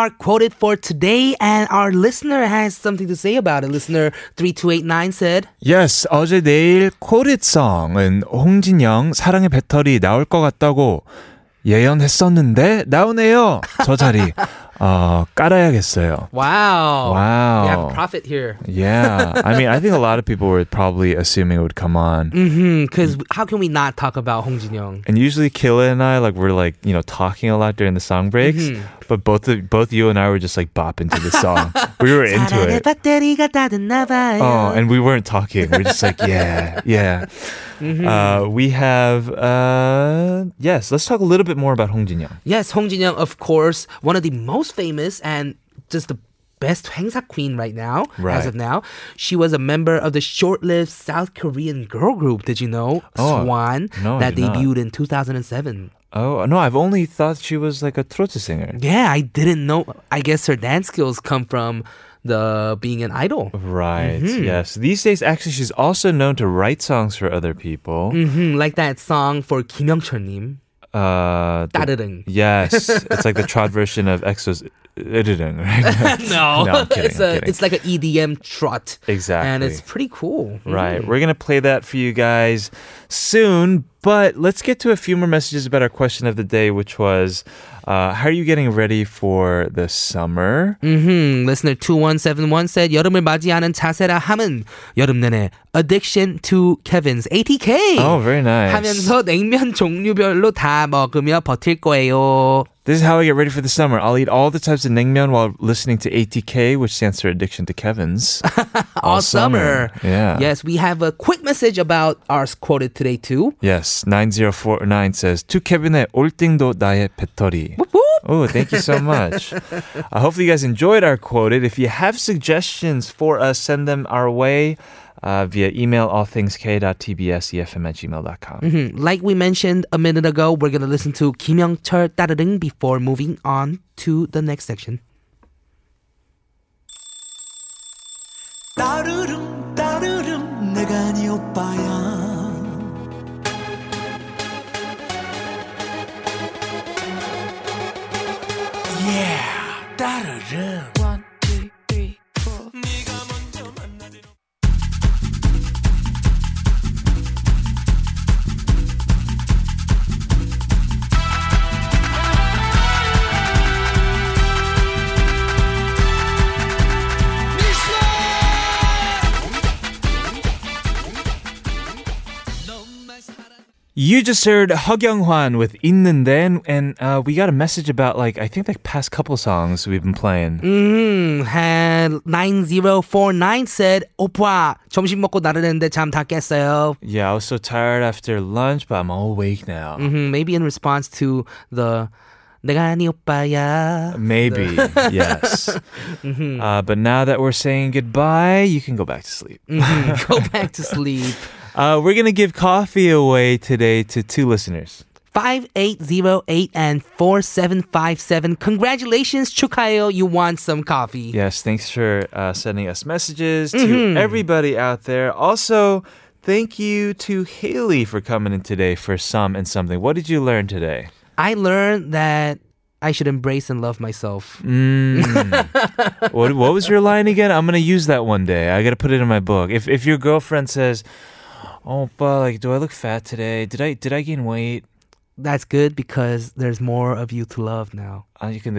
Our quoted for today, and our listener has something to say about it. Listener 3289 said, Yes, 어제 내일 quoted song은 홍진영 사랑의 배터리 나올 것 같다고 예언했었는데 나오네요. 저 자리 어, 깔아야겠어요. Wow. Wow. We have profit here. Yeah, I mean, I think a lot of people were probably assuming it would come on. Mm-hmm. Because how can we not talk about Hong Jin Young? And usually Killa and I like we're like you know talking a lot during the song breaks, Mm-hmm. but both of, both you and I were just like bopping to the song. [LAUGHS] we were into 사랑의 it. 배터리가 다 됐나 봐요. Oh, and we weren't talking. We're just like, yeah, yeah. Mm-hmm. Uh, we have, uh, yes, let's talk a little bit more about Hong Jin Young. Yes, Hong Jin Young, of course, one of the most famous and just the best 행사 queen right now, right. as of now. She was a member of the short-lived South Korean girl group. Did you know Oh, Swan no, that did not. debuted in 2007? Oh, no, I've only thought she was like a trot singer. Yeah, I didn't know. I guess her dance skills come from the being an idol. Right. Mm-hmm. Yes. These days, actually, she's also known to write songs for other people. Mm-hmm. Like that song for Kim Young Chul Nim. Uh, the, yes, it's like the [LAUGHS] trad version of EXO's Irideng, right? [LAUGHS] [LAUGHS] No, No, I'm kidding, it's I'm a kidding. it's like an EDM trot, Exactly. and it's pretty cool. Right. We're going to play that for you guys soon, but let's get to a few more messages about our question of the day, which was uh, how are you getting ready for the summer? Mm-hmm. Listener 2171 said 여름을 맞이하는 자세라 함은 여름 내내 addiction to Kevin's ATK Oh, very nice. 하면서 냉면 종류별로 다 먹으며 버틸 거예요. This is how I get ready for the summer. I'll eat all the types of naengmyeon while listening to ATK, which stands for Addiction to Kevin's. All [LAUGHS] summer. Yeah. Yes, we have a quick message about our quoted today too. Yes. 9049 says, To Kevin의 올딩도 나의 배터리. Oh, thank you so much. [LAUGHS] uh, hopefully, you guys enjoyed our quoted. If you have suggestions for us, send them our way uh, via email allthingsk.tbsefm at gmail.com. Mhm. Like we mentioned a minute ago, we're gonna listen to Kim Young-chul 따르릉 before moving on to the next section. 따르릉 따르릉 내가 네 오빠야 Yeah 따르릉 You just heard Hwan with 있는데, and uh, we got a message about like I think like past couple songs we've been playing. Mm, had 9049 said, 오빠, 점심 먹고 나르는데 잠 다 깼어요. Yeah, I was so tired after lunch, but I'm all awake now. hmm maybe in response to the 내가 네 오빠야. Maybe, [LAUGHS] yes. Uh, but now that we're saying goodbye, you can go back to sleep. Mhm, [LAUGHS] Go back to sleep. Uh, we're going to give coffee away today to two listeners. 5808 and 4757. Congratulations, Chukayo. You want some coffee. Yes, thanks for uh, sending us messages mm-hmm. to everybody out there. Also, thank you to Hailey for coming in today for some and something. What did you learn today? I learned that I should embrace and love myself. Mm. [LAUGHS] what, what was your line again? I'm going to use that one day. I got to put it in my book. If, if your girlfriend says, "Oh, but like, do I look fat today? Did I did I gain weight?" That's good because there's more of you to love now. Uh, you can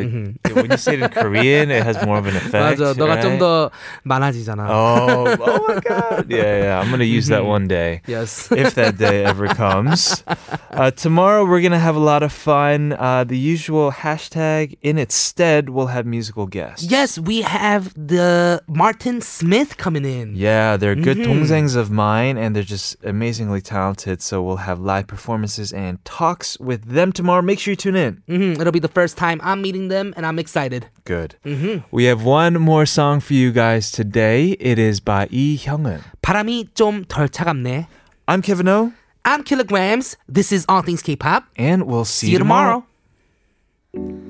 when [LAUGHS] you say it in Korean, it has more of an [LAUGHS] effect. 맞아. 너가 right? 좀 더 많아지잖아. Oh, oh my God! Yeah, yeah. I'm gonna use that one day. Yes. if that day ever [LAUGHS] comes. Uh, tomorrow we're gonna have a lot of fun. Uh, the usual hashtag in its stead, we'll have musical guests. yes, we have the Martin Smith coming in. Yeah, they're good 동생s of mine, and they're just amazingly talented. So we'll have live performances and talks with them tomorrow. Make sure you tune in. Mm-hmm. It'll be the first time I'm meeting them, and I'm excited. Good. Mm-hmm. We have one more song for you guys today. It is by Lee Hyung은. 바람이 차갑네. I'm Kevin O. I'm Killagramz. This is All Things K-pop, and we'll see, see you tomorrow. tomorrow.